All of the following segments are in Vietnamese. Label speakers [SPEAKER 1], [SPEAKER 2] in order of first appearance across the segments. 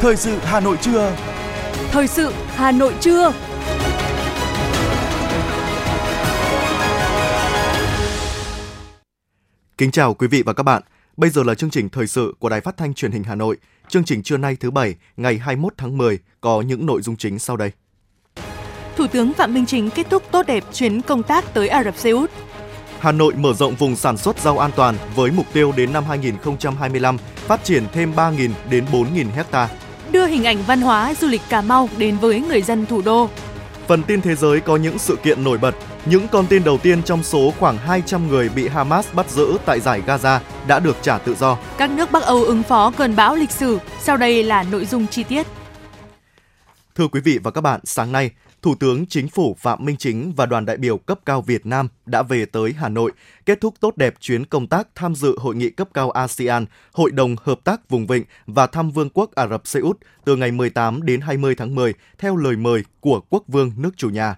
[SPEAKER 1] Thời sự Hà Nội trưa.
[SPEAKER 2] Thời sự Hà Nội trưa.
[SPEAKER 3] Kính chào quý vị và các bạn. Bây giờ là chương trình thời sự của Đài Phát thanh Truyền hình Hà Nội. Chương trình trưa nay thứ bảy, ngày 21 tháng 10 có những nội dung chính sau đây.
[SPEAKER 2] Thủ tướng Phạm Minh Chính kết thúc tốt đẹp chuyến công tác tới Ả Rập Xê Út.
[SPEAKER 3] Hà Nội mở rộng vùng sản xuất rau an toàn với mục tiêu đến năm 2025 phát triển thêm 3.000 đến 4.000 hecta.
[SPEAKER 2] Đưa hình ảnh văn hóa du lịch Cà Mau đến với người dân thủ đô.
[SPEAKER 3] Phần tin thế giới có những sự kiện nổi bật. Những con tin đầu tiên trong số khoảng 200 người bị Hamas bắt giữ tại giải Gaza đã được trả tự do.
[SPEAKER 2] Các nước Bắc Âu ứng phó cơn bão lịch sử. Sau đây là nội dung chi tiết.
[SPEAKER 3] Thưa quý vị và các bạn, sáng nay, Thủ tướng Chính phủ Phạm Minh Chính và đoàn đại biểu cấp cao Việt Nam đã về tới Hà Nội, kết thúc tốt đẹp chuyến công tác tham dự hội nghị cấp cao ASEAN, Hội đồng Hợp tác Vùng Vịnh và thăm Vương quốc Ả Rập Xê Út từ ngày 18 đến 20 tháng 10 theo lời mời của Quốc vương nước chủ nhà.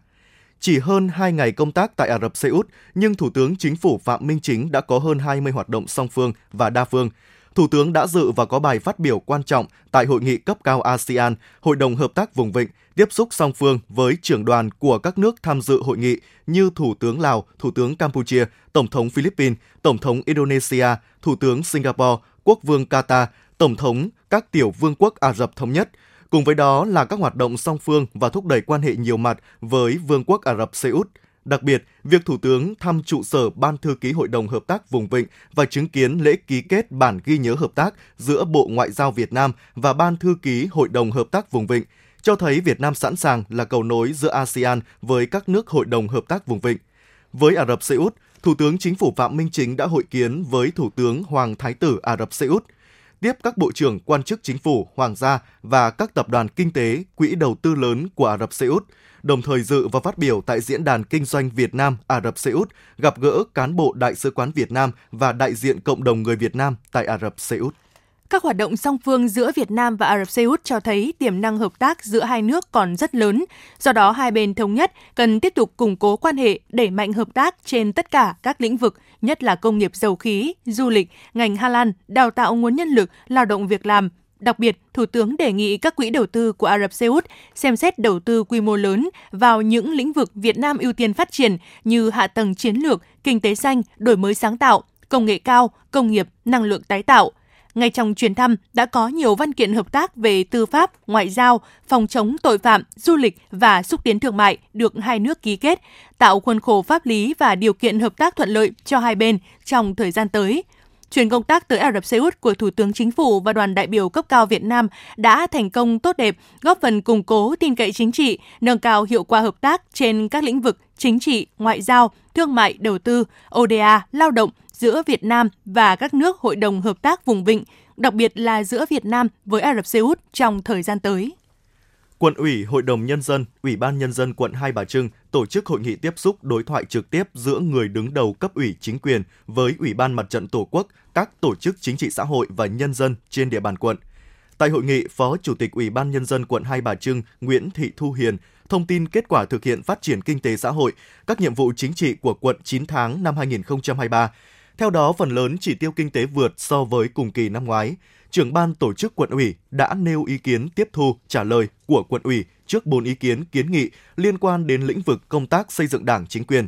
[SPEAKER 3] Chỉ hơn 2 ngày công tác tại Ả Rập Xê Út, nhưng Thủ tướng Chính phủ Phạm Minh Chính đã có hơn 20 hoạt động song phương và đa phương, Thủ tướng đã dự và có bài phát biểu quan trọng tại hội nghị cấp cao ASEAN, Hội đồng Hợp tác Vùng Vịnh, tiếp xúc song phương với trưởng đoàn của các nước tham dự hội nghị như Thủ tướng Lào, Thủ tướng Campuchia, Tổng thống Philippines, Tổng thống Indonesia, Thủ tướng Singapore, Quốc vương Qatar, Tổng thống các tiểu vương quốc Ả Rập Thống Nhất, cùng với đó là các hoạt động song phương và thúc đẩy quan hệ nhiều mặt với Vương quốc Ả Rập Xê Út – Đặc biệt, việc Thủ tướng thăm trụ sở Ban Thư ký Hội đồng Hợp tác Vùng Vịnh và chứng kiến lễ ký kết bản ghi nhớ hợp tác giữa Bộ Ngoại giao Việt Nam và Ban Thư ký Hội đồng Hợp tác Vùng Vịnh cho thấy Việt Nam sẵn sàng là cầu nối giữa ASEAN với các nước Hội đồng Hợp tác Vùng Vịnh. Với Ả Rập Xê Út, Thủ tướng Chính phủ Phạm Minh Chính đã hội kiến với Thủ tướng Hoàng Thái tử Ả Rập Xê Út, tiếp các bộ trưởng quan chức chính phủ, hoàng gia và các tập đoàn kinh tế, quỹ đầu tư lớn của Ả Rập Xê Út – đồng thời dự và phát biểu tại Diễn đàn Kinh doanh Việt Nam Ả Rập Xê Út, gặp gỡ cán bộ Đại sứ quán Việt Nam và đại diện cộng đồng người Việt Nam tại Ả Rập Xê Út.
[SPEAKER 2] Các hoạt động song phương giữa Việt Nam và Ả Rập Xê Út cho thấy tiềm năng hợp tác giữa hai nước còn rất lớn. Do đó, hai bên thống nhất cần tiếp tục củng cố quan hệ, đẩy mạnh hợp tác trên tất cả các lĩnh vực, nhất là công nghiệp dầu khí, du lịch, ngành Hà Lan, đào tạo nguồn nhân lực, lao động việc làm, Đặc biệt, Thủ tướng đề nghị các quỹ đầu tư của Ả Rập Xê Út xem xét đầu tư quy mô lớn vào những lĩnh vực Việt Nam ưu tiên phát triển như hạ tầng chiến lược, kinh tế xanh, đổi mới sáng tạo, công nghệ cao, công nghiệp, năng lượng tái tạo. Ngay trong chuyến thăm đã có nhiều văn kiện hợp tác về tư pháp, ngoại giao, phòng chống tội phạm, du lịch và xúc tiến thương mại được hai nước ký kết, tạo khuôn khổ pháp lý và điều kiện hợp tác thuận lợi cho hai bên trong thời gian tới – Chuyến công tác tới Ả Rập Xê Út của Thủ tướng Chính phủ và đoàn đại biểu cấp cao Việt Nam đã thành công tốt đẹp, góp phần củng cố tin cậy chính trị, nâng cao hiệu quả hợp tác trên các lĩnh vực chính trị, ngoại giao, thương mại, đầu tư, ODA, lao động giữa Việt Nam và các nước Hội đồng Hợp tác Vùng Vịnh, đặc biệt là giữa Việt Nam với Ả Rập Xê Út trong thời gian tới.
[SPEAKER 3] Quận ủy, Hội đồng Nhân dân, Ủy ban Nhân dân quận Hai Bà Trưng tổ chức hội nghị tiếp xúc đối thoại trực tiếp giữa người đứng đầu cấp ủy chính quyền với Ủy ban Mặt trận Tổ quốc, các tổ chức chính trị xã hội và nhân dân trên địa bàn quận. Tại hội nghị, Phó Chủ tịch Ủy ban Nhân dân quận Hai Bà Trưng Nguyễn Thị Thu Hiền thông tin kết quả thực hiện phát triển kinh tế xã hội, các nhiệm vụ chính trị của quận 9 tháng năm 2023. Theo đó, phần lớn chỉ tiêu kinh tế vượt so với cùng kỳ năm ngoái trưởng ban tổ chức quận ủy đã nêu ý kiến tiếp thu trả lời của quận ủy trước 4 ý kiến kiến nghị liên quan đến lĩnh vực công tác xây dựng Đảng chính quyền.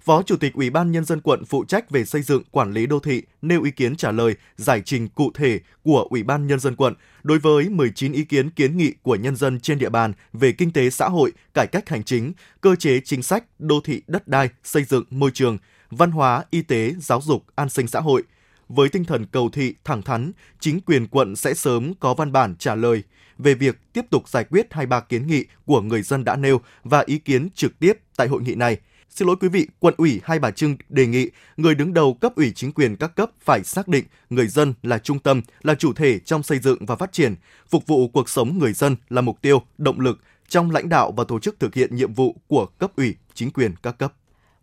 [SPEAKER 3] Phó Chủ tịch Ủy ban Nhân dân quận phụ trách về xây dựng quản lý đô thị nêu ý kiến trả lời giải trình cụ thể của Ủy ban Nhân dân quận đối với 19 ý kiến kiến nghị của nhân dân trên địa bàn về kinh tế xã hội, cải cách hành chính, cơ chế chính sách, đô thị đất đai, xây dựng môi trường, văn hóa, y tế, giáo dục, an sinh xã hội – với tinh thần cầu thị, thẳng thắn, chính quyền quận sẽ sớm có văn bản trả lời về việc tiếp tục giải quyết hai ba kiến nghị của người dân đã nêu và ý kiến trực tiếp tại hội nghị này. Xin lỗi quý vị, quận ủy Hai Bà Trưng đề nghị người đứng đầu cấp ủy chính quyền các cấp phải xác định người dân là trung tâm, là chủ thể trong xây dựng và phát triển, phục vụ cuộc sống người dân là mục tiêu, động lực trong lãnh đạo và tổ chức thực hiện nhiệm vụ của cấp ủy chính quyền các cấp.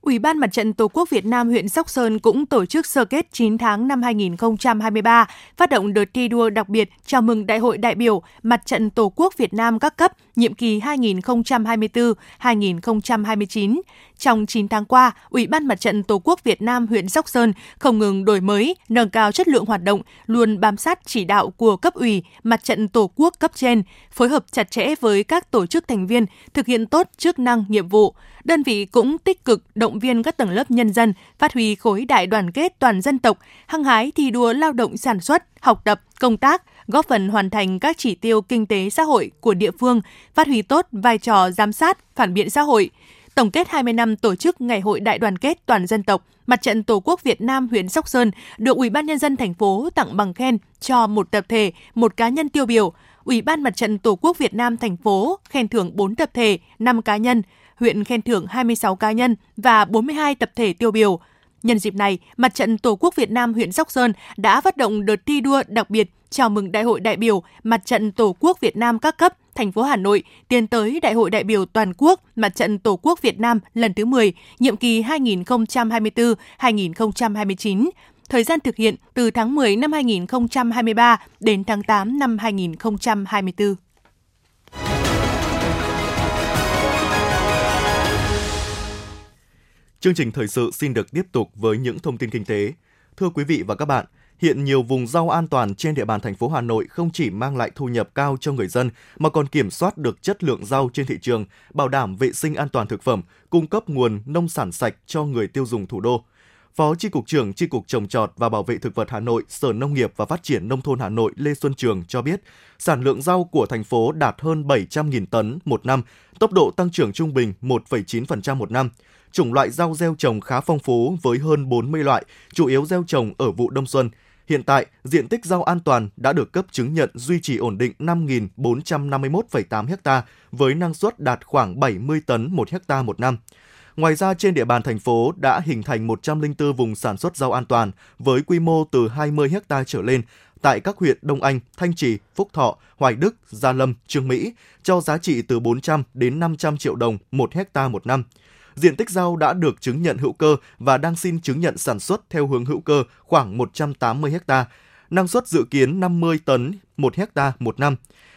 [SPEAKER 2] Ủy ban Mặt trận Tổ quốc Việt Nam huyện Sóc Sơn cũng tổ chức sơ kết 9 tháng năm 2023, phát động đợt thi đua đặc biệt chào mừng Đại hội đại biểu Mặt trận Tổ quốc Việt Nam các cấp nhiệm kỳ 2024-2029. Trong 9 tháng qua, Ủy ban Mặt trận Tổ quốc Việt Nam huyện Sóc Sơn không ngừng đổi mới, nâng cao chất lượng hoạt động, luôn bám sát chỉ đạo của cấp ủy, Mặt trận Tổ quốc cấp trên, phối hợp chặt chẽ với các tổ chức thành viên, thực hiện tốt chức năng, nhiệm vụ. Đơn vị cũng tích cực động viên các tầng lớp nhân dân phát huy khối đại đoàn kết toàn dân tộc, hăng hái thi đua lao động sản xuất, học tập, công tác, góp phần hoàn thành các chỉ tiêu kinh tế xã hội của địa phương, phát huy tốt vai trò giám sát, phản biện xã hội. Tổng kết 20 năm tổ chức Ngày hội Đại đoàn kết toàn dân tộc, Mặt trận Tổ quốc Việt Nam huyện Sóc Sơn được Ủy ban nhân dân thành phố tặng bằng khen cho một tập thể, một cá nhân tiêu biểu. Ủy ban Mặt trận Tổ quốc Việt Nam thành phố khen thưởng 4 tập thể, 5 cá nhân, huyện khen thưởng 26 cá nhân và 42 tập thể tiêu biểu. Nhân dịp này, Mặt trận Tổ quốc Việt Nam huyện Sóc Sơn đã phát động đợt thi đua đặc biệt chào mừng Đại hội đại biểu Mặt trận Tổ quốc Việt Nam các cấp thành phố Hà Nội tiến tới Đại hội đại biểu toàn quốc Mặt trận Tổ quốc Việt Nam lần thứ 10, nhiệm kỳ 2024-2029. Thời gian thực hiện từ tháng 10 năm 2023 đến tháng 8 năm 2024.
[SPEAKER 3] Chương trình thời sự xin được tiếp tục với những thông tin kinh tế. Thưa quý vị và các bạn, hiện nhiều vùng rau an toàn trên địa bàn thành phố Hà Nội không chỉ mang lại thu nhập cao cho người dân mà còn kiểm soát được chất lượng rau trên thị trường, bảo đảm vệ sinh an toàn thực phẩm, cung cấp nguồn nông sản sạch cho người tiêu dùng thủ đô. Phó tri cục trưởng tri cục Trồng trọt và Bảo vệ thực vật Hà Nội, Sở Nông nghiệp và Phát triển nông thôn Hà Nội Lê Xuân Trường cho biết, sản lượng rau của thành phố đạt hơn 700.000 tấn một năm, tốc độ tăng trưởng trung bình 1,9% một năm chủng loại rau gieo trồng khá phong phú với hơn 40 loại, chủ yếu gieo trồng ở vụ đông xuân. Hiện tại, diện tích rau an toàn đã được cấp chứng nhận duy trì ổn định 5.451,8 ha với năng suất đạt khoảng 70 tấn một ha một năm. Ngoài ra, trên địa bàn thành phố đã hình thành 104 vùng sản xuất rau an toàn với quy mô từ 20 ha trở lên tại các huyện Đông Anh, Thanh Trì, Phúc Thọ, Hoài Đức, Gia Lâm, Trương Mỹ cho giá trị từ 400 đến 500 triệu đồng một hecta một năm diện tích rau đã được chứng nhận hữu cơ và đang xin chứng nhận sản xuất theo hướng hữu cơ khoảng 180 ha, năng suất dự kiến 50 tấn 1 ha một năm.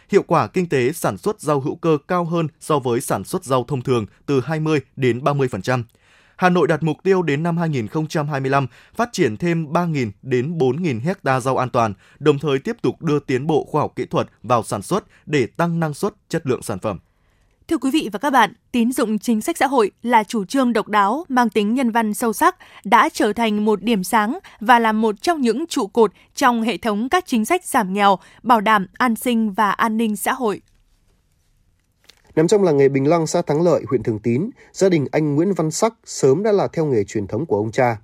[SPEAKER 3] Hiệu quả kinh tế sản xuất rau hữu cơ cao hơn so với sản xuất rau thông thường từ 20 đến 30%. Hà Nội đặt mục tiêu đến năm 2025 phát triển thêm 3.000 đến 4.000 hecta rau an toàn, đồng thời tiếp tục đưa tiến bộ khoa học kỹ thuật vào sản xuất để tăng năng suất, chất lượng sản phẩm.
[SPEAKER 2] Thưa quý vị và các bạn, tín dụng chính sách xã hội là chủ trương độc đáo mang tính nhân văn sâu sắc đã trở thành một điểm sáng và là một trong những trụ cột trong hệ thống các chính sách giảm nghèo, bảo đảm an sinh và an ninh xã hội.
[SPEAKER 1] Nằm trong làng nghề Bình Lăng, xã Thắng Lợi, huyện Thường Tín, gia đình anh Nguyễn Văn Sắc sớm đã là theo nghề truyền thống của ông cha.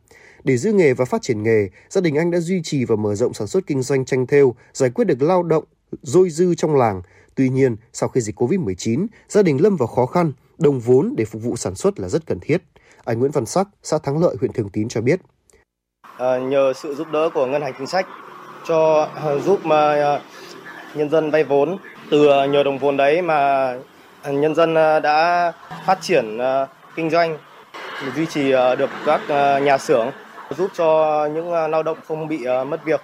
[SPEAKER 1] Để giữ nghề và phát triển nghề, gia đình anh đã duy trì và mở rộng sản xuất kinh doanh tranh thêu, giải quyết được lao động dôi dư trong làng, Tuy nhiên, sau khi dịch COVID-19, gia đình lâm vào khó khăn, đồng vốn để phục vụ sản xuất là rất cần thiết. Anh Nguyễn Văn Sắc, xã Thắng Lợi, huyện Thường Tín cho biết.
[SPEAKER 4] À, nhờ sự giúp đỡ của ngân hàng chính sách cho à, giúp mà à, nhân dân vay vốn từ à, nhờ đồng vốn đấy mà nhân dân đã phát triển kinh doanh duy trì được các nhà xưởng giúp cho những lao động không bị mất việc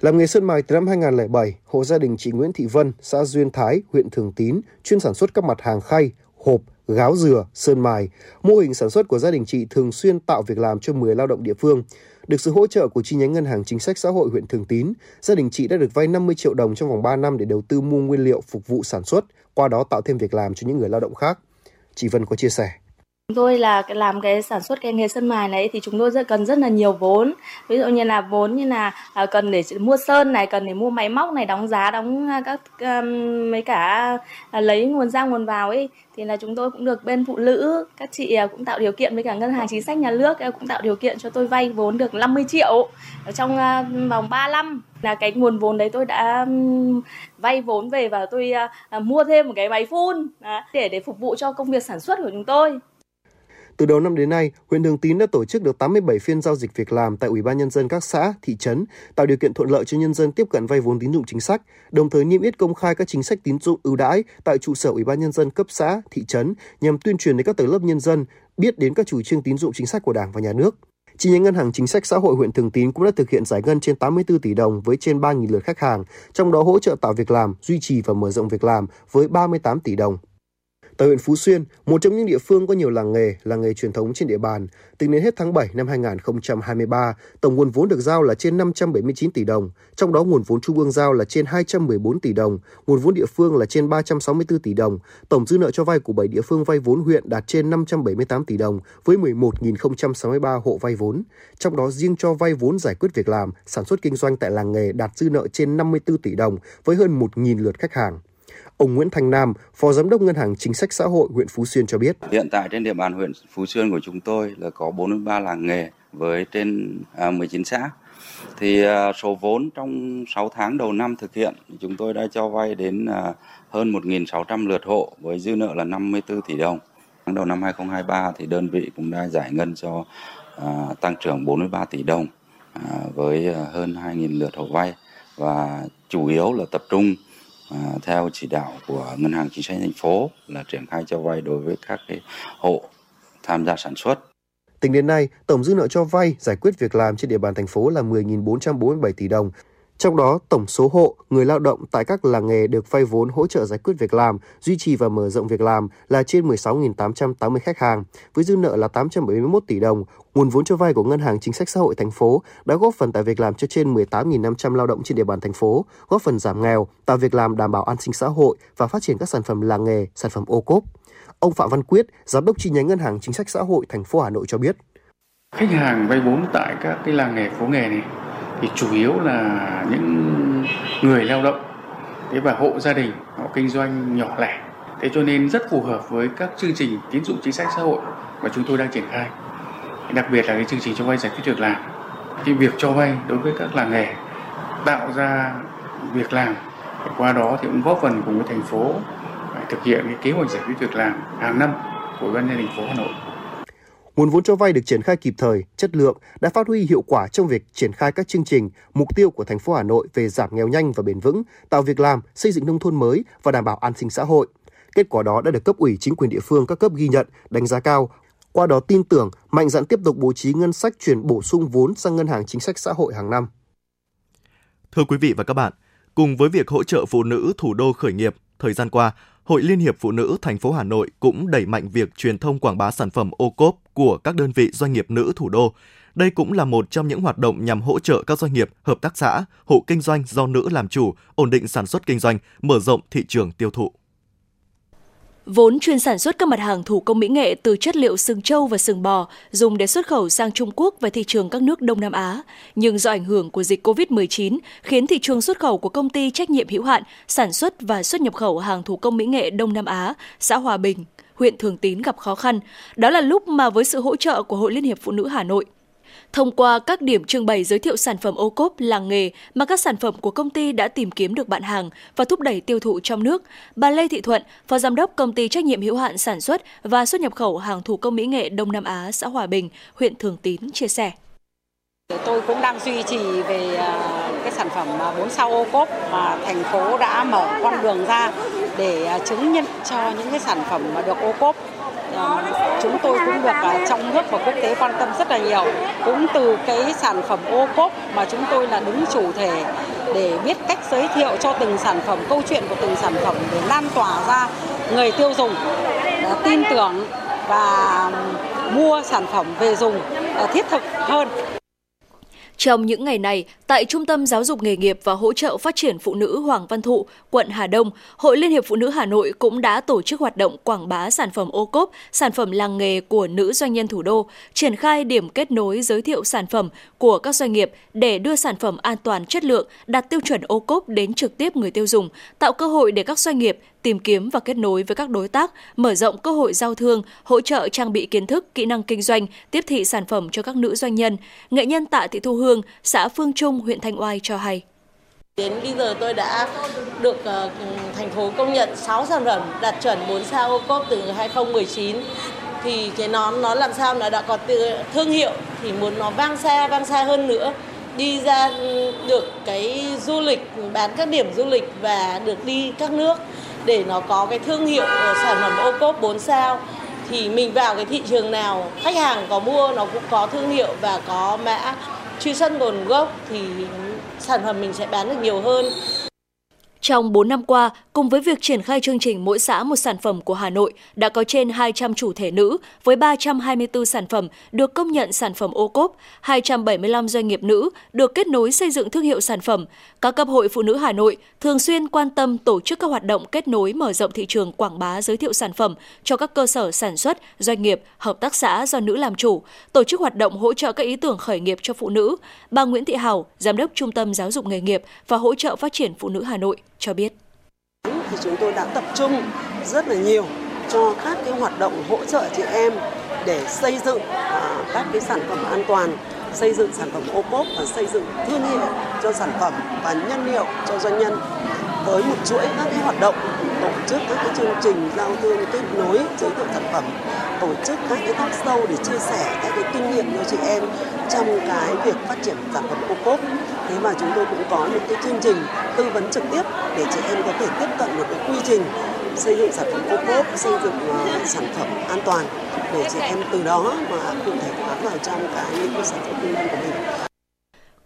[SPEAKER 1] làm nghề sơn mài từ năm 2007, hộ gia đình chị Nguyễn Thị Vân, xã Duyên Thái, huyện Thường Tín, chuyên sản xuất các mặt hàng khay, hộp, gáo dừa, sơn mài. Mô hình sản xuất của gia đình chị thường xuyên tạo việc làm cho 10 lao động địa phương. Được sự hỗ trợ của chi nhánh Ngân hàng Chính sách Xã hội huyện Thường Tín, gia đình chị đã được vay 50 triệu đồng trong vòng 3 năm để đầu tư mua nguyên liệu phục vụ sản xuất, qua đó tạo thêm việc làm cho những người lao động khác. Chị Vân có chia sẻ.
[SPEAKER 5] Chúng tôi là làm cái sản xuất cái nghề sơn mài này thì chúng tôi rất cần rất là nhiều vốn. Ví dụ như là vốn như là à, cần để mua sơn này, cần để mua máy móc này, đóng giá, đóng à, các um, mấy cả à, lấy nguồn ra nguồn vào ấy thì là chúng tôi cũng được bên phụ nữ các chị cũng tạo điều kiện với cả ngân hàng chính sách nhà nước cũng tạo điều kiện cho tôi vay vốn được 50 triệu ở trong vòng 3 năm là cái nguồn vốn đấy tôi đã vay vốn về và tôi mua thêm một cái máy phun để để phục vụ cho công việc sản xuất của chúng tôi
[SPEAKER 1] từ đầu năm đến nay, huyện Thường Tín đã tổ chức được 87 phiên giao dịch việc làm tại Ủy ban nhân dân các xã, thị trấn, tạo điều kiện thuận lợi cho nhân dân tiếp cận vay vốn tín dụng chính sách, đồng thời niêm yết công khai các chính sách tín dụng ưu đãi tại trụ sở Ủy ban nhân dân cấp xã, thị trấn nhằm tuyên truyền đến các tầng lớp nhân dân biết đến các chủ trương tín dụng chính sách của Đảng và nhà nước. Chi nhánh Ngân hàng Chính sách Xã hội huyện Thường Tín cũng đã thực hiện giải ngân trên 84 tỷ đồng với trên 3.000 lượt khách hàng, trong đó hỗ trợ tạo việc làm, duy trì và mở rộng việc làm với 38 tỷ đồng. Tại huyện Phú Xuyên, một trong những địa phương có nhiều làng nghề, làng nghề truyền thống trên địa bàn, tính đến hết tháng 7 năm 2023, tổng nguồn vốn được giao là trên 579 tỷ đồng, trong đó nguồn vốn trung ương giao là trên 214 tỷ đồng, nguồn vốn địa phương là trên 364 tỷ đồng, tổng dư nợ cho vay của 7 địa phương vay vốn huyện đạt trên 578 tỷ đồng với 11.063 hộ vay vốn. Trong đó riêng cho vay vốn giải quyết việc làm, sản xuất kinh doanh tại làng nghề đạt dư nợ trên 54 tỷ đồng với hơn 1.000 lượt khách hàng. Ông Nguyễn Thành Nam, Phó Giám đốc Ngân hàng Chính sách Xã hội huyện Phú Xuyên cho biết.
[SPEAKER 6] Hiện tại trên địa bàn huyện Phú Xuyên của chúng tôi là có 43 làng nghề với trên à, 19 xã. Thì à, số vốn trong 6 tháng đầu năm thực hiện chúng tôi đã cho vay đến à, hơn 1.600 lượt hộ với dư nợ là 54 tỷ đồng. Tháng đầu năm 2023 thì đơn vị cũng đã giải ngân cho tăng trưởng 43 tỷ đồng với hơn 2.000 lượt hộ vay và chủ yếu là tập trung À, theo chỉ đạo của ngân hàng chính sách thành phố là triển khai cho vay đối với các cái hộ tham gia sản xuất.
[SPEAKER 1] Tính đến nay, tổng dư nợ cho vay giải quyết việc làm trên địa bàn thành phố là 10.447 tỷ đồng, trong đó, tổng số hộ, người lao động tại các làng nghề được vay vốn hỗ trợ giải quyết việc làm, duy trì và mở rộng việc làm là trên 16.880 khách hàng, với dư nợ là 871 tỷ đồng. Nguồn vốn cho vay của Ngân hàng Chính sách Xã hội thành phố đã góp phần tạo việc làm cho trên 18.500 lao động trên địa bàn thành phố, góp phần giảm nghèo, tạo việc làm đảm bảo an sinh xã hội và phát triển các sản phẩm làng nghề, sản phẩm ô cốp. Ông Phạm Văn Quyết, giám đốc chi nhánh Ngân hàng Chính sách Xã hội thành phố Hà Nội cho biết.
[SPEAKER 7] Khách hàng vay vốn tại các cái làng nghề phố nghề này thì chủ yếu là những người lao động, thế và hộ gia đình, họ kinh doanh nhỏ lẻ. Thế cho nên rất phù hợp với các chương trình tín dụng chính sách xã hội mà chúng tôi đang triển khai. Đặc biệt là cái chương trình cho vay giải quyết việc làm. Cái việc cho vay đối với các làng nghề, tạo ra việc làm, qua đó thì cũng góp phần cùng với thành phố à, thực hiện cái kế hoạch giải quyết việc làm hàng năm của ban nhân thành phố Hà Nội.
[SPEAKER 1] Nguồn vốn cho vay được triển khai kịp thời, chất lượng đã phát huy hiệu quả trong việc triển khai các chương trình, mục tiêu của thành phố Hà Nội về giảm nghèo nhanh và bền vững, tạo việc làm, xây dựng nông thôn mới và đảm bảo an sinh xã hội. Kết quả đó đã được cấp ủy chính quyền địa phương các cấp ghi nhận, đánh giá cao, qua đó tin tưởng mạnh dạn tiếp tục bố trí ngân sách chuyển bổ sung vốn sang ngân hàng chính sách xã hội hàng năm.
[SPEAKER 3] Thưa quý vị và các bạn, cùng với việc hỗ trợ phụ nữ thủ đô khởi nghiệp, thời gian qua, Hội Liên hiệp Phụ nữ thành phố Hà Nội cũng đẩy mạnh việc truyền thông quảng bá sản phẩm ô cốp của các đơn vị doanh nghiệp nữ thủ đô. Đây cũng là một trong những hoạt động nhằm hỗ trợ các doanh nghiệp, hợp tác xã, hộ kinh doanh do nữ làm chủ, ổn định sản xuất kinh doanh, mở rộng thị trường tiêu thụ
[SPEAKER 8] vốn chuyên sản xuất các mặt hàng thủ công mỹ nghệ từ chất liệu sừng trâu và sừng bò dùng để xuất khẩu sang Trung Quốc và thị trường các nước Đông Nam Á. Nhưng do ảnh hưởng của dịch COVID-19 khiến thị trường xuất khẩu của công ty trách nhiệm hữu hạn sản xuất và xuất nhập khẩu hàng thủ công mỹ nghệ Đông Nam Á, xã Hòa Bình, huyện Thường Tín gặp khó khăn. Đó là lúc mà với sự hỗ trợ của Hội Liên hiệp Phụ nữ Hà Nội, Thông qua các điểm trưng bày giới thiệu sản phẩm ô cốp, làng nghề mà các sản phẩm của công ty đã tìm kiếm được bạn hàng và thúc đẩy tiêu thụ trong nước, bà Lê Thị Thuận, Phó Giám đốc Công ty trách nhiệm hữu hạn sản xuất và xuất nhập khẩu hàng thủ công mỹ nghệ Đông Nam Á, xã Hòa Bình, huyện Thường Tín chia sẻ.
[SPEAKER 9] Tôi cũng đang duy trì về à, cái sản phẩm à, bốn sao ô cốp mà thành phố đã mở con đường ra để à, chứng nhận cho những cái sản phẩm mà được ô cốp chúng tôi cũng được à, trong nước và quốc tế quan tâm rất là nhiều. Cũng từ cái sản phẩm ô cốp mà chúng tôi là đứng chủ thể để biết cách giới thiệu cho từng sản phẩm, câu chuyện của từng sản phẩm để lan tỏa ra người tiêu dùng à, tin tưởng và mua sản phẩm về dùng à, thiết thực hơn
[SPEAKER 8] trong những ngày này, tại Trung tâm Giáo dục Nghề nghiệp và Hỗ trợ Phát triển Phụ nữ Hoàng Văn Thụ, quận Hà Đông, Hội Liên hiệp Phụ nữ Hà Nội cũng đã tổ chức hoạt động quảng bá sản phẩm ô cốp, sản phẩm làng nghề của nữ doanh nhân thủ đô, triển khai điểm kết nối giới thiệu sản phẩm của các doanh nghiệp để đưa sản phẩm an toàn chất lượng, đạt tiêu chuẩn ô cốp đến trực tiếp người tiêu dùng, tạo cơ hội để các doanh nghiệp tìm kiếm và kết nối với các đối tác, mở rộng cơ hội giao thương, hỗ trợ trang bị kiến thức, kỹ năng kinh doanh, tiếp thị sản phẩm cho các nữ doanh nhân. Nghệ nhân Tạ Thị Thu Hương, xã Phương Trung, huyện Thanh Oai cho hay.
[SPEAKER 10] Đến bây giờ tôi đã được uh, thành phố công nhận 6 sản phẩm đạt chuẩn 4 sao ô cốp từ 2019 thì cái nón nó làm sao nó đã có thương hiệu thì muốn nó vang xa vang xa hơn nữa đi ra được cái du lịch bán các điểm du lịch và được đi các nước để nó có cái thương hiệu sản phẩm ô cốp 4 sao, thì mình vào cái thị trường nào, khách hàng có mua nó cũng có thương hiệu và có mã truy xuất nguồn gốc thì sản phẩm mình sẽ bán được nhiều hơn.
[SPEAKER 8] Trong 4 năm qua, cùng với việc triển khai chương trình mỗi xã một sản phẩm của Hà Nội, đã có trên 200 chủ thể nữ với 324 sản phẩm được công nhận sản phẩm ô cốp, 275 doanh nghiệp nữ được kết nối xây dựng thương hiệu sản phẩm. Các cấp hội phụ nữ Hà Nội thường xuyên quan tâm tổ chức các hoạt động kết nối mở rộng thị trường quảng bá giới thiệu sản phẩm cho các cơ sở sản xuất, doanh nghiệp, hợp tác xã do nữ làm chủ, tổ chức hoạt động hỗ trợ các ý tưởng khởi nghiệp cho phụ nữ. Bà Nguyễn Thị Hảo, Giám đốc Trung tâm Giáo dục nghề nghiệp và hỗ trợ phát triển phụ nữ Hà Nội cho biết.
[SPEAKER 11] Thì chúng tôi đã tập trung rất là nhiều cho các cái hoạt động hỗ trợ chị em để xây dựng à, các cái sản phẩm an toàn, xây dựng sản phẩm ô cốp và xây dựng thương hiệu cho sản phẩm và nhân liệu cho doanh nhân với một chuỗi các cái hoạt động tổ chức các cái chương trình giao thương kết nối giới thiệu sản phẩm tổ chức các cái talk show để chia sẻ các cái kinh nghiệm cho chị em trong cái việc phát triển sản phẩm ô cốp. Thế mà chúng tôi cũng có những cái chương trình tư vấn trực tiếp để chị em có thể tiếp cận một cái quy trình xây dựng sản phẩm ô cốp xây dựng uh, sản phẩm an toàn để chị em từ đó mà cụ thể hóa vào trong cái những sản phẩm kinh doanh của mình.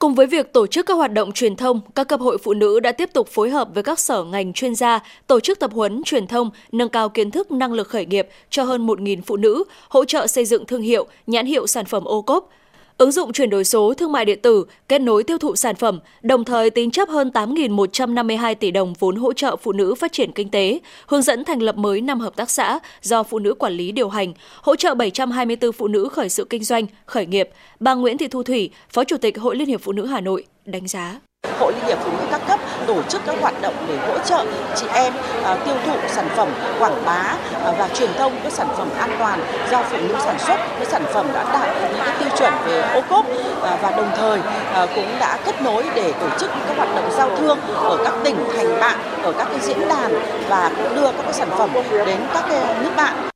[SPEAKER 8] Cùng với việc tổ chức các hoạt động truyền thông, các cấp hội phụ nữ đã tiếp tục phối hợp với các sở ngành chuyên gia, tổ chức tập huấn truyền thông, nâng cao kiến thức năng lực khởi nghiệp cho hơn 1.000 phụ nữ, hỗ trợ xây dựng thương hiệu, nhãn hiệu sản phẩm ô cốp, ứng dụng chuyển đổi số thương mại điện tử, kết nối tiêu thụ sản phẩm, đồng thời tín chấp hơn 8.152 tỷ đồng vốn hỗ trợ phụ nữ phát triển kinh tế, hướng dẫn thành lập mới 5 hợp tác xã do phụ nữ quản lý điều hành, hỗ trợ 724 phụ nữ khởi sự kinh doanh, khởi nghiệp. Bà Nguyễn Thị Thu Thủy, Phó Chủ tịch Hội Liên hiệp Phụ nữ Hà Nội, đánh giá.
[SPEAKER 11] Hội Liên hiệp Phụ nữ các cấp tổ chức các hoạt động để hỗ trợ chị em uh, tiêu thụ sản phẩm, quảng bá uh, và truyền thông các sản phẩm an toàn do phụ nữ sản xuất. Các sản phẩm đã đạt những chuẩn về ô cốp à, và đồng thời à, cũng đã kết nối để tổ chức các hoạt động giao thương ở các tỉnh thành bạn, ở các cái diễn đàn và cũng đưa các cái sản phẩm đến các cái nước bạn.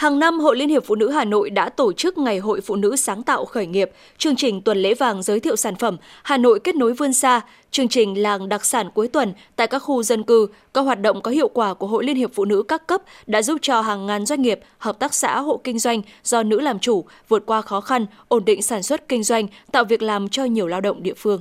[SPEAKER 8] Hàng năm, Hội Liên hiệp Phụ nữ Hà Nội đã tổ chức Ngày Hội Phụ nữ sáng tạo khởi nghiệp, chương trình tuần lễ vàng giới thiệu sản phẩm Hà Nội kết nối vươn xa, chương trình làng đặc sản cuối tuần tại các khu dân cư. Các hoạt động có hiệu quả của Hội Liên hiệp Phụ nữ các cấp đã giúp cho hàng ngàn doanh nghiệp, hợp tác xã, hộ kinh doanh do nữ làm chủ vượt qua khó khăn, ổn định sản xuất kinh doanh, tạo việc làm cho nhiều lao động địa phương.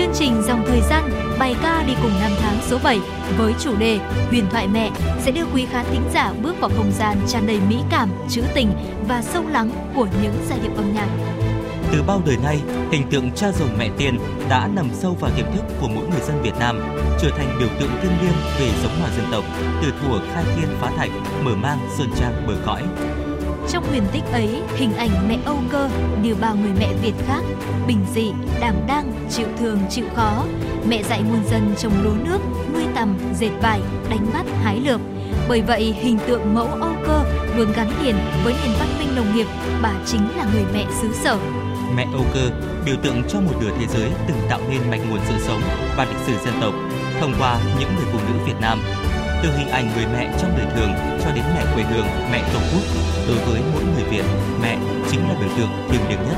[SPEAKER 12] Chương trình dòng thời gian bài ca đi cùng năm tháng số 7 với chủ đề Huyền thoại mẹ sẽ đưa quý khán thính giả bước vào không gian tràn đầy mỹ cảm, trữ tình và sâu lắng của những giai điệu âm nhạc.
[SPEAKER 13] Từ bao đời nay, hình tượng cha rồng mẹ tiên đã nằm sâu vào tiềm thức của mỗi người dân Việt Nam, trở thành biểu tượng thiêng liêng về giống hòa dân tộc, từ thuở khai thiên phá thạch, mở mang sơn trang bờ cõi.
[SPEAKER 12] Trong huyền tích ấy, hình ảnh mẹ Âu Cơ như bao người mẹ Việt khác, bình dị, đảm đang, chịu thường, chịu khó. Mẹ dạy muôn dân trồng lúa nước, nuôi tầm, dệt vải, đánh bắt, hái lượm. Bởi vậy, hình tượng mẫu Âu Cơ luôn gắn liền với nền văn minh nông nghiệp, bà chính là người mẹ xứ sở.
[SPEAKER 13] Mẹ Âu Cơ, biểu tượng cho một nửa thế giới từng tạo nên mạch nguồn sự sống và lịch sử dân tộc thông qua những người phụ nữ Việt Nam từ hình ảnh người mẹ trong đời thường cho đến mẹ quê hương, mẹ tổ quốc, đối với mỗi người Việt, mẹ chính là biểu tượng thiêng liêng nhất.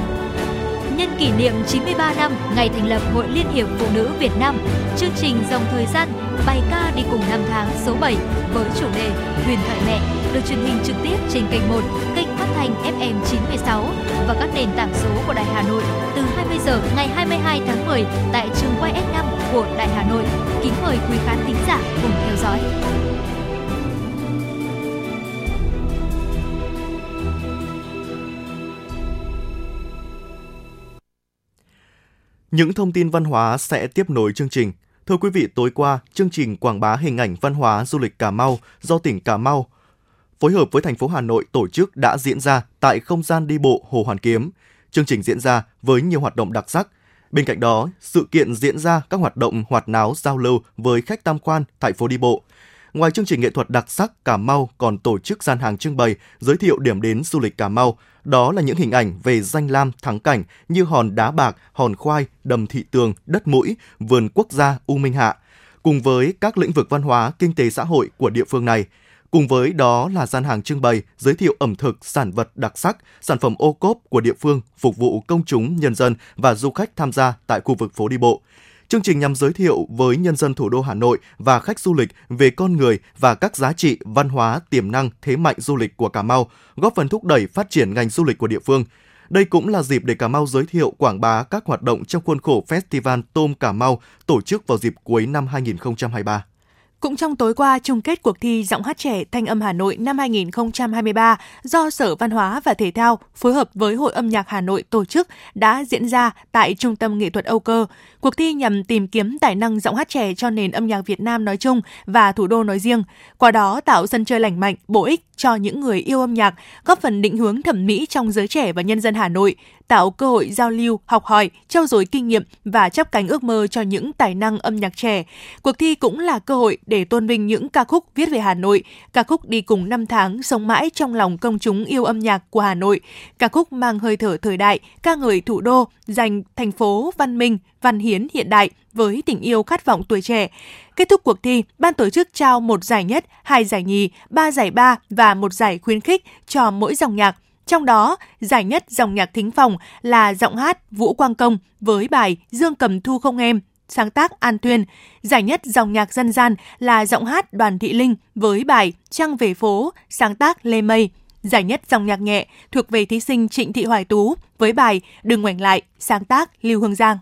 [SPEAKER 12] Nhân kỷ niệm 93 năm ngày thành lập Hội Liên hiệp Phụ nữ Việt Nam, chương trình dòng thời gian bài ca đi cùng năm tháng số 7 với chủ đề Huyền thoại mẹ được truyền hình trực tiếp trên kênh 1, kênh phát thanh FM 96 và các nền tảng số của Đài Hà Nội từ 20 giờ ngày 22 tháng 10 tại trường quay S5 của Đài Hà Nội. Kính mời quý khán thính giả cùng theo dõi.
[SPEAKER 3] Những thông tin văn hóa sẽ tiếp nối chương trình. Thưa quý vị, tối qua, chương trình quảng bá hình ảnh văn hóa du lịch Cà Mau do tỉnh Cà Mau phối hợp với thành phố Hà Nội tổ chức đã diễn ra tại không gian đi bộ Hồ Hoàn Kiếm. Chương trình diễn ra với nhiều hoạt động đặc sắc. Bên cạnh đó, sự kiện diễn ra các hoạt động hoạt náo giao lưu với khách tham quan tại phố đi bộ. Ngoài chương trình nghệ thuật đặc sắc, Cà Mau còn tổ chức gian hàng trưng bày giới thiệu điểm đến du lịch Cà Mau. Đó là những hình ảnh về danh lam thắng cảnh như hòn đá bạc, hòn khoai, đầm thị tường, đất mũi, vườn quốc gia U Minh Hạ. Cùng với các lĩnh vực văn hóa, kinh tế xã hội của địa phương này, Cùng với đó là gian hàng trưng bày giới thiệu ẩm thực, sản vật đặc sắc, sản phẩm ô cốp của địa phương phục vụ công chúng, nhân dân và du khách tham gia tại khu vực phố đi bộ. Chương trình nhằm giới thiệu với nhân dân thủ đô Hà Nội và khách du lịch về con người và các giá trị văn hóa, tiềm năng, thế mạnh du lịch của Cà Mau, góp phần thúc đẩy phát triển ngành du lịch của địa phương. Đây cũng là dịp để Cà Mau giới thiệu quảng bá các hoạt động trong khuôn khổ Festival Tôm Cà Mau tổ chức vào dịp cuối năm 2023.
[SPEAKER 2] Cũng trong tối qua, chung kết cuộc thi Giọng hát trẻ Thanh âm Hà Nội năm 2023 do Sở Văn hóa và Thể thao phối hợp với Hội âm nhạc Hà Nội tổ chức đã diễn ra tại Trung tâm Nghệ thuật Âu Cơ. Cuộc thi nhằm tìm kiếm tài năng giọng hát trẻ cho nền âm nhạc Việt Nam nói chung và thủ đô nói riêng, qua đó tạo sân chơi lành mạnh, bổ ích cho những người yêu âm nhạc, góp phần định hướng thẩm mỹ trong giới trẻ và nhân dân Hà Nội, tạo cơ hội giao lưu, học hỏi, trao dồi kinh nghiệm và chấp cánh ước mơ cho những tài năng âm nhạc trẻ. Cuộc thi cũng là cơ hội để tôn vinh những ca khúc viết về Hà Nội, ca khúc đi cùng năm tháng sống mãi trong lòng công chúng yêu âm nhạc của Hà Nội, ca khúc mang hơi thở thời đại, ca ngợi thủ đô, dành thành phố văn minh, văn hiến hiện đại với tình yêu khát vọng tuổi trẻ. Kết thúc cuộc thi, ban tổ chức trao một giải nhất, hai giải nhì, ba giải ba và một giải khuyến khích cho mỗi dòng nhạc. Trong đó, giải nhất dòng nhạc thính phòng là giọng hát Vũ Quang Công với bài Dương cầm thu không em, sáng tác An Thuyên Giải nhất dòng nhạc dân gian là giọng hát Đoàn Thị Linh với bài Trăng về phố, sáng tác Lê Mây. Giải nhất dòng nhạc nhẹ thuộc về thí sinh Trịnh Thị Hoài Tú với bài Đừng ngoảnh lại, sáng tác Lưu Hương Giang.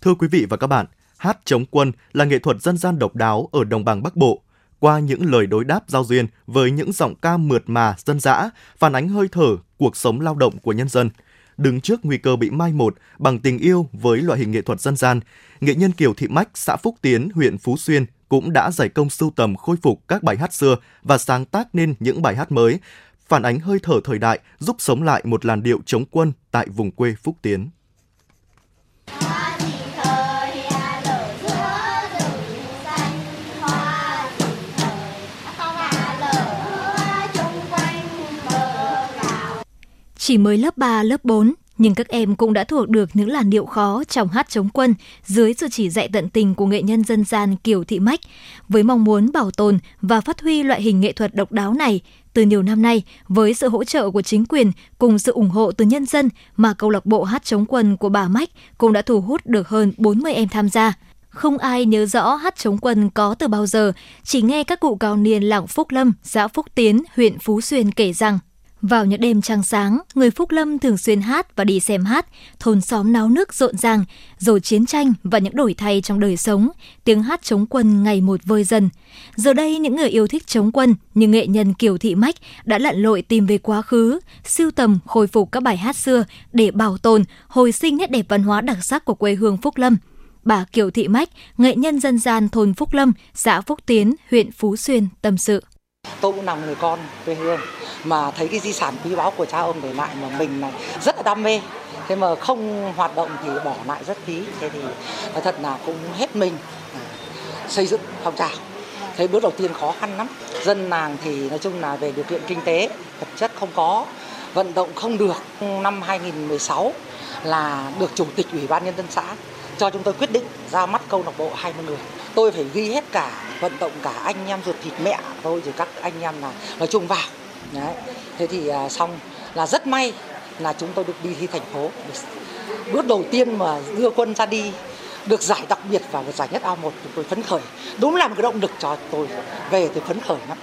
[SPEAKER 3] Thưa quý vị và các bạn, hát chống quân là nghệ thuật dân gian độc đáo ở đồng bằng Bắc Bộ. Qua những lời đối đáp giao duyên với những giọng ca mượt mà, dân dã, phản ánh hơi thở, cuộc sống lao động của nhân dân. Đứng trước nguy cơ bị mai một bằng tình yêu với loại hình nghệ thuật dân gian, nghệ nhân Kiều Thị Mách, xã Phúc Tiến, huyện Phú Xuyên cũng đã giải công sưu tầm khôi phục các bài hát xưa và sáng tác nên những bài hát mới, phản ánh hơi thở thời đại, giúp sống lại một làn điệu chống quân tại vùng quê Phúc Tiến.
[SPEAKER 12] Chỉ mới lớp 3, lớp 4, nhưng các em cũng đã thuộc được những làn điệu khó trong hát chống quân dưới sự chỉ dạy tận tình của nghệ nhân dân gian Kiều Thị Mách. Với mong muốn bảo tồn và phát huy loại hình nghệ thuật độc đáo này, từ nhiều năm nay, với sự hỗ trợ của chính quyền cùng sự ủng hộ từ nhân dân mà câu lạc bộ hát chống quân của bà Mách cũng đã thu hút được hơn 40 em tham gia. Không ai nhớ rõ hát chống quân có từ bao giờ, chỉ nghe các cụ cao niên làng Phúc Lâm, xã Phúc Tiến, huyện Phú Xuyên kể rằng vào những đêm trăng sáng, người Phúc Lâm thường xuyên hát và đi xem hát, thôn xóm náo nước rộn ràng, rồi chiến tranh và những đổi thay trong đời sống, tiếng hát chống quân ngày một vơi dần. Giờ đây, những người yêu thích chống quân như nghệ nhân Kiều Thị Mách đã lặn lội tìm về quá khứ, siêu tầm, khôi phục các bài hát xưa để bảo tồn, hồi sinh nét đẹp văn hóa đặc sắc của quê hương Phúc Lâm. Bà Kiều Thị Mách, nghệ nhân dân gian thôn Phúc Lâm, xã Phúc Tiến, huyện Phú Xuyên, tâm sự.
[SPEAKER 14] Tôi cũng là người con quê hương, mà thấy cái di sản quý báu của cha ông để lại mà mình này rất là đam mê. Thế mà không hoạt động thì bỏ lại rất phí. Thế thì nói thật là cũng hết mình à, xây dựng phong trào. Thế bước đầu tiên khó khăn lắm. Dân làng thì nói chung là về điều kiện kinh tế, vật chất không có, vận động không được. Năm 2016 là được chủ tịch ủy ban nhân dân xã cho chúng tôi quyết định ra mắt câu lạc bộ 20 người. Tôi phải ghi hết cả vận động cả anh em ruột thịt mẹ tôi rồi các anh em là nói chung vào Đấy. Thế thì à, xong là rất may là chúng tôi được đi thi thành phố. Bước đầu tiên mà đưa quân ra đi được giải đặc biệt và được giải nhất A1 chúng tôi phấn khởi. Đúng là một cái động lực cho tôi về tôi phấn khởi lắm.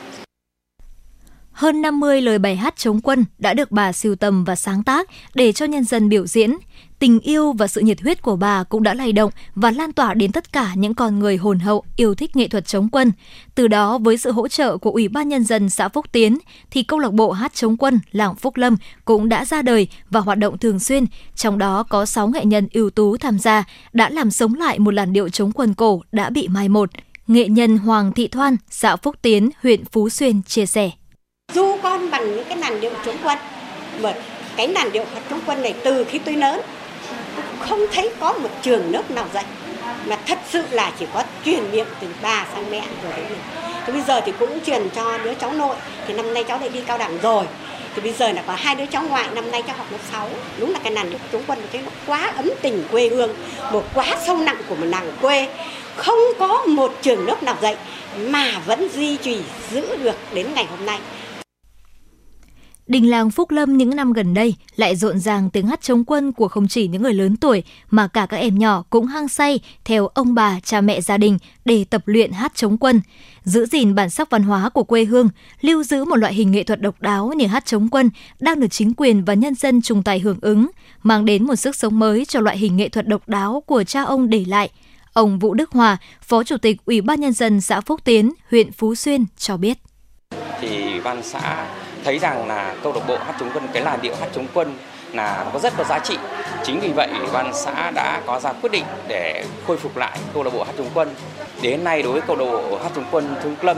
[SPEAKER 12] Hơn 50 lời bài hát chống quân đã được bà siêu tầm và sáng tác để cho nhân dân biểu diễn. Tình yêu và sự nhiệt huyết của bà cũng đã lay động và lan tỏa đến tất cả những con người hồn hậu yêu thích nghệ thuật chống quân. Từ đó, với sự hỗ trợ của Ủy ban Nhân dân xã Phúc Tiến, thì câu lạc bộ hát chống quân làng Phúc Lâm cũng đã ra đời và hoạt động thường xuyên. Trong đó có 6 nghệ nhân ưu tú tham gia, đã làm sống lại một làn điệu chống quân cổ đã bị mai một. Nghệ nhân Hoàng Thị Thoan, xã Phúc Tiến, huyện Phú Xuyên chia sẻ
[SPEAKER 15] du con bằng những cái làn điệu chống quân mà cái làn điệu hát chống quân này từ khi tôi lớn không thấy có một trường lớp nào dạy. Mà thật sự là chỉ có truyền miệng từ bà sang mẹ rồi đến mình thì bây giờ thì cũng truyền cho đứa cháu nội. Thì năm nay cháu lại đi cao đẳng rồi. Thì bây giờ là có hai đứa cháu ngoại, năm nay cháu học lớp 6 đúng là cái làn điệu chống quân thấy nó quá ấm tình quê hương, một quá sâu nặng của một làng quê. Không có một trường lớp nào dạy mà vẫn duy trì giữ được đến ngày hôm nay.
[SPEAKER 12] Đình làng Phúc Lâm những năm gần đây lại rộn ràng tiếng hát chống quân của không chỉ những người lớn tuổi mà cả các em nhỏ cũng hăng say theo ông bà, cha mẹ gia đình để tập luyện hát chống quân. Giữ gìn bản sắc văn hóa của quê hương, lưu giữ một loại hình nghệ thuật độc đáo như hát chống quân đang được chính quyền và nhân dân chung tay hưởng ứng, mang đến một sức sống mới cho loại hình nghệ thuật độc đáo của cha ông để lại. Ông Vũ Đức Hòa, Phó Chủ tịch Ủy ban Nhân dân xã Phúc Tiến, huyện Phú Xuyên cho biết.
[SPEAKER 16] Thì ban xã thấy rằng là câu lạc bộ hát chống quân cái làn điệu hát chống quân là có rất có giá trị. Chính vì vậy ủy ban xã đã có ra quyết định để khôi phục lại câu lạc bộ hát chống quân. Đến nay đối với câu lạc bộ hát chống quân Thương Lâm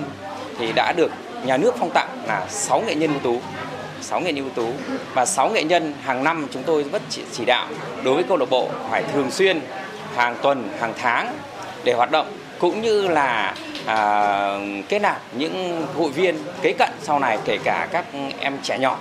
[SPEAKER 16] thì đã được nhà nước phong tặng là 6 nghệ nhân ưu tú. 6 nghệ nhân ưu tú và 6 nghệ nhân hàng năm chúng tôi vẫn chỉ, chỉ đạo đối với câu lạc bộ phải thường xuyên hàng tuần, hàng tháng để hoạt động cũng như là à, kết nạp những hội viên kế cận sau này kể cả các em trẻ nhỏ.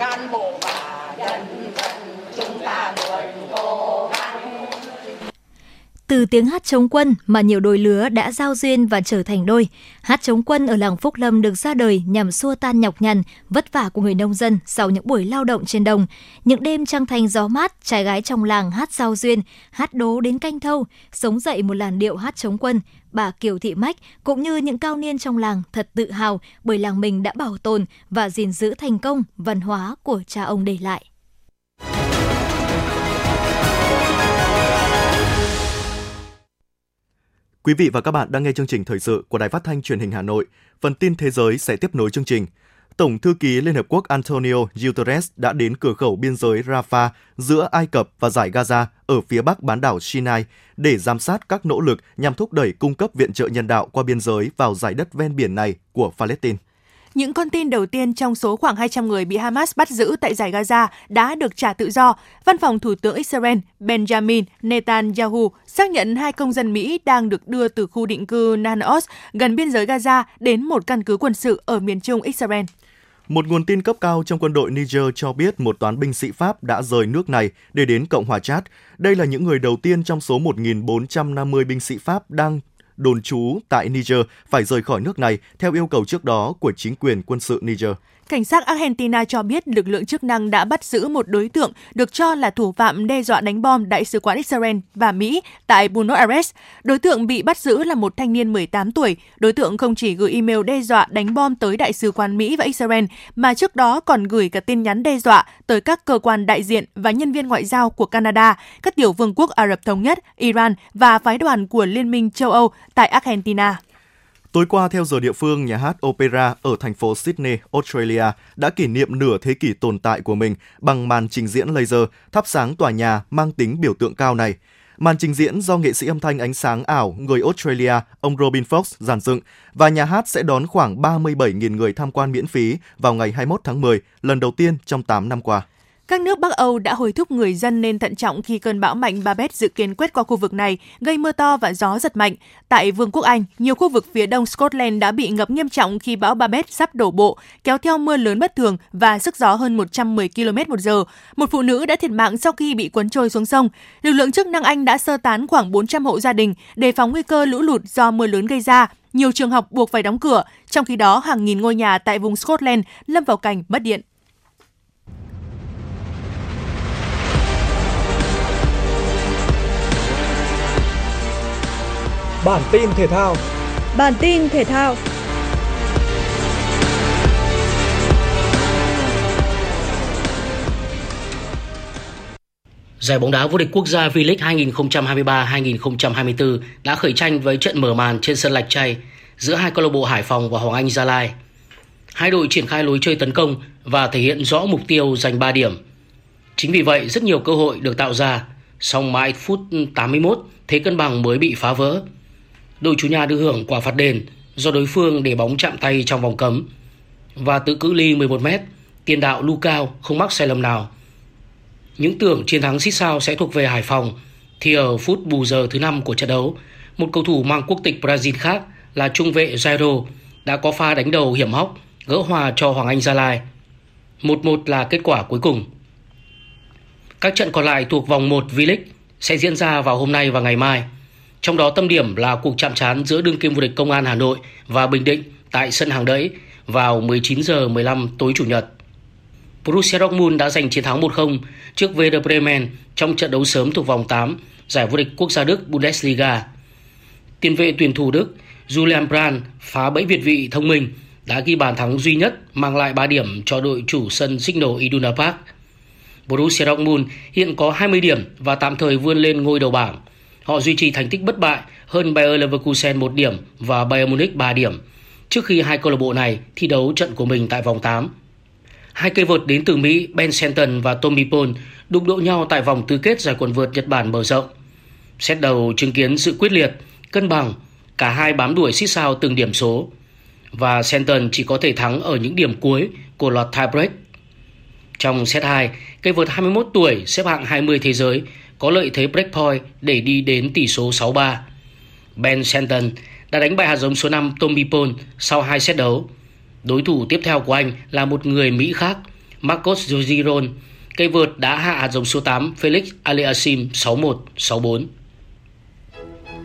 [SPEAKER 12] can bộ và nhân dân chúng ta luôn cố gắng từ tiếng hát chống quân mà nhiều đôi lứa đã giao duyên và trở thành đôi. Hát chống quân ở làng Phúc Lâm được ra đời nhằm xua tan nhọc nhằn, vất vả của người nông dân sau những buổi lao động trên đồng. Những đêm trăng thanh gió mát, trai gái trong làng hát giao duyên, hát đố đến canh thâu, sống dậy một làn điệu hát chống quân. Bà Kiều Thị Mách cũng như những cao niên trong làng thật tự hào bởi làng mình đã bảo tồn và gìn giữ thành công văn hóa của cha ông để lại.
[SPEAKER 3] Quý vị và các bạn đang nghe chương trình thời sự của Đài Phát thanh Truyền hình Hà Nội. Phần tin thế giới sẽ tiếp nối chương trình. Tổng thư ký Liên Hợp Quốc Antonio Guterres đã đến cửa khẩu biên giới Rafah giữa Ai Cập và giải Gaza ở phía bắc bán đảo Sinai để giám sát các nỗ lực nhằm thúc đẩy cung cấp viện trợ nhân đạo qua biên giới vào giải đất ven biển này của Palestine.
[SPEAKER 2] Những con tin đầu tiên trong số khoảng 200 người bị Hamas bắt giữ tại giải Gaza đã được trả tự do. Văn phòng Thủ tướng Israel Benjamin Netanyahu xác nhận hai công dân Mỹ đang được đưa từ khu định cư Nanos gần biên giới Gaza đến một căn cứ quân sự ở miền trung Israel.
[SPEAKER 3] Một nguồn tin cấp cao trong quân đội Niger cho biết một toán binh sĩ Pháp đã rời nước này để đến Cộng hòa Chad. Đây là những người đầu tiên trong số 1.450 binh sĩ Pháp đang đồn trú tại Niger phải rời khỏi nước này theo yêu cầu trước đó của chính quyền quân sự Niger.
[SPEAKER 2] Cảnh sát Argentina cho biết lực lượng chức năng đã bắt giữ một đối tượng được cho là thủ phạm đe dọa đánh bom Đại sứ quán Israel và Mỹ tại Buenos Aires. Đối tượng bị bắt giữ là một thanh niên 18 tuổi. Đối tượng không chỉ gửi email đe dọa đánh bom tới Đại sứ quán Mỹ và Israel, mà trước đó còn gửi cả tin nhắn đe dọa tới các cơ quan đại diện và nhân viên ngoại giao của Canada, các tiểu vương quốc Ả Rập Thống Nhất, Iran và phái đoàn của Liên minh châu Âu tại Argentina.
[SPEAKER 3] Tối qua, theo giờ địa phương, nhà hát Opera ở thành phố Sydney, Australia đã kỷ niệm nửa thế kỷ tồn tại của mình bằng màn trình diễn laser thắp sáng tòa nhà mang tính biểu tượng cao này. Màn trình diễn do nghệ sĩ âm thanh ánh sáng ảo người Australia, ông Robin Fox giàn dựng và nhà hát sẽ đón khoảng 37.000 người tham quan miễn phí vào ngày 21 tháng 10, lần đầu tiên trong 8 năm qua.
[SPEAKER 2] Các nước Bắc Âu đã hối thúc người dân nên thận trọng khi cơn bão mạnh Babet dự kiến quét qua khu vực này, gây mưa to và gió giật mạnh. Tại Vương quốc Anh, nhiều khu vực phía đông Scotland đã bị ngập nghiêm trọng khi bão Babet sắp đổ bộ, kéo theo mưa lớn bất thường và sức gió hơn 110 km một giờ. Một phụ nữ đã thiệt mạng sau khi bị cuốn trôi xuống sông. Lực lượng chức năng Anh đã sơ tán khoảng 400 hộ gia đình, đề phòng nguy cơ lũ lụt do mưa lớn gây ra. Nhiều trường học buộc phải đóng cửa, trong khi đó hàng nghìn ngôi nhà tại vùng Scotland lâm vào cảnh mất điện.
[SPEAKER 17] Bản tin thể thao.
[SPEAKER 18] Bản tin thể thao.
[SPEAKER 19] Giải bóng đá vô địch quốc gia V-League 2023-2024 đã khởi tranh với trận mở màn trên sân Lạch Tray giữa hai câu lạc bộ Hải Phòng và Hoàng Anh Gia Lai. Hai đội triển khai lối chơi tấn công và thể hiện rõ mục tiêu giành 3 điểm. Chính vì vậy, rất nhiều cơ hội được tạo ra, song mãi phút 81 thế cân bằng mới bị phá vỡ đội chủ nhà được hưởng quả phạt đền do đối phương để bóng chạm tay trong vòng cấm. Và tự cự ly 11 mét, tiền đạo Lucao không mắc sai lầm nào. Những tưởng chiến thắng xích sao sẽ thuộc về Hải Phòng thì ở phút bù giờ thứ năm của trận đấu, một cầu thủ mang quốc tịch Brazil khác là trung vệ Jairo đã có pha đánh đầu hiểm hóc gỡ hòa cho Hoàng Anh Gia Lai. 1-1 là kết quả cuối cùng. Các trận còn lại thuộc vòng 1 V-League sẽ diễn ra vào hôm nay và ngày mai. Trong đó tâm điểm là cuộc chạm trán giữa đương kim vô địch Công an Hà Nội và Bình Định tại sân hàng đẫy vào 19 giờ 15 tối chủ nhật. Borussia Dortmund đã giành chiến thắng 1-0 trước Werder Bremen trong trận đấu sớm thuộc vòng 8 giải vô địch quốc gia Đức Bundesliga. Tiền vệ tuyển thủ Đức Julian Brand phá bẫy Việt vị thông minh đã ghi bàn thắng duy nhất mang lại 3 điểm cho đội chủ sân Signal Iduna Park. Borussia Dortmund hiện có 20 điểm và tạm thời vươn lên ngôi đầu bảng. Họ duy trì thành tích bất bại hơn Bayer Leverkusen 1 điểm và Bayern Munich 3 điểm trước khi hai câu lạc bộ này thi đấu trận của mình tại vòng 8. Hai cây vợt đến từ Mỹ Ben Shelton và Tommy Paul đụng độ nhau tại vòng tứ kết giải quần vợt Nhật Bản mở rộng. Xét đầu chứng kiến sự quyết liệt, cân bằng, cả hai bám đuổi xích sao từng điểm số. Và Shelton chỉ có thể thắng ở những điểm cuối của loạt tiebreak. Trong set 2, cây vợt 21 tuổi xếp hạng 20 thế giới có lợi thế breakpoint để đi đến tỷ số 6-3. Ben Shelton đã đánh bại hạt giống số 5 Tommy Paul sau hai set đấu. Đối thủ tiếp theo của anh là một người Mỹ khác, Marcos Giron. Cây vợt đã hạ hạt giống số 8 Felix Aliasim 6-1, 6-4.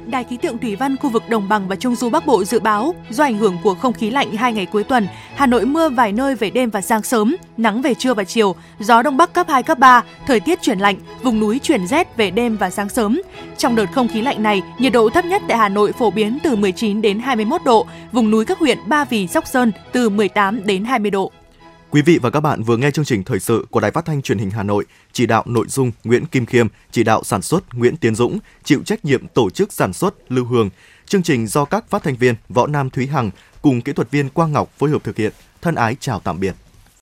[SPEAKER 2] Đài khí tượng thủy văn khu vực đồng bằng và trung du Bắc Bộ dự báo do ảnh hưởng của không khí lạnh hai ngày cuối tuần, Hà Nội mưa vài nơi về đêm và sáng sớm, nắng về trưa và chiều, gió đông bắc cấp 2 cấp 3, thời tiết chuyển lạnh, vùng núi chuyển rét về đêm và sáng sớm. Trong đợt không khí lạnh này, nhiệt độ thấp nhất tại Hà Nội phổ biến từ 19 đến 21 độ, vùng núi các huyện Ba Vì, Sóc Sơn từ 18 đến 20 độ.
[SPEAKER 3] Quý vị và các bạn vừa nghe chương trình thời sự của Đài Phát thanh Truyền hình Hà Nội, chỉ đạo nội dung Nguyễn Kim Khiêm, chỉ đạo sản xuất Nguyễn Tiến Dũng, chịu trách nhiệm tổ chức sản xuất Lưu Hương. Chương trình do các phát thanh viên Võ Nam Thúy Hằng cùng kỹ thuật viên Quang Ngọc phối hợp thực hiện. Thân ái chào tạm biệt.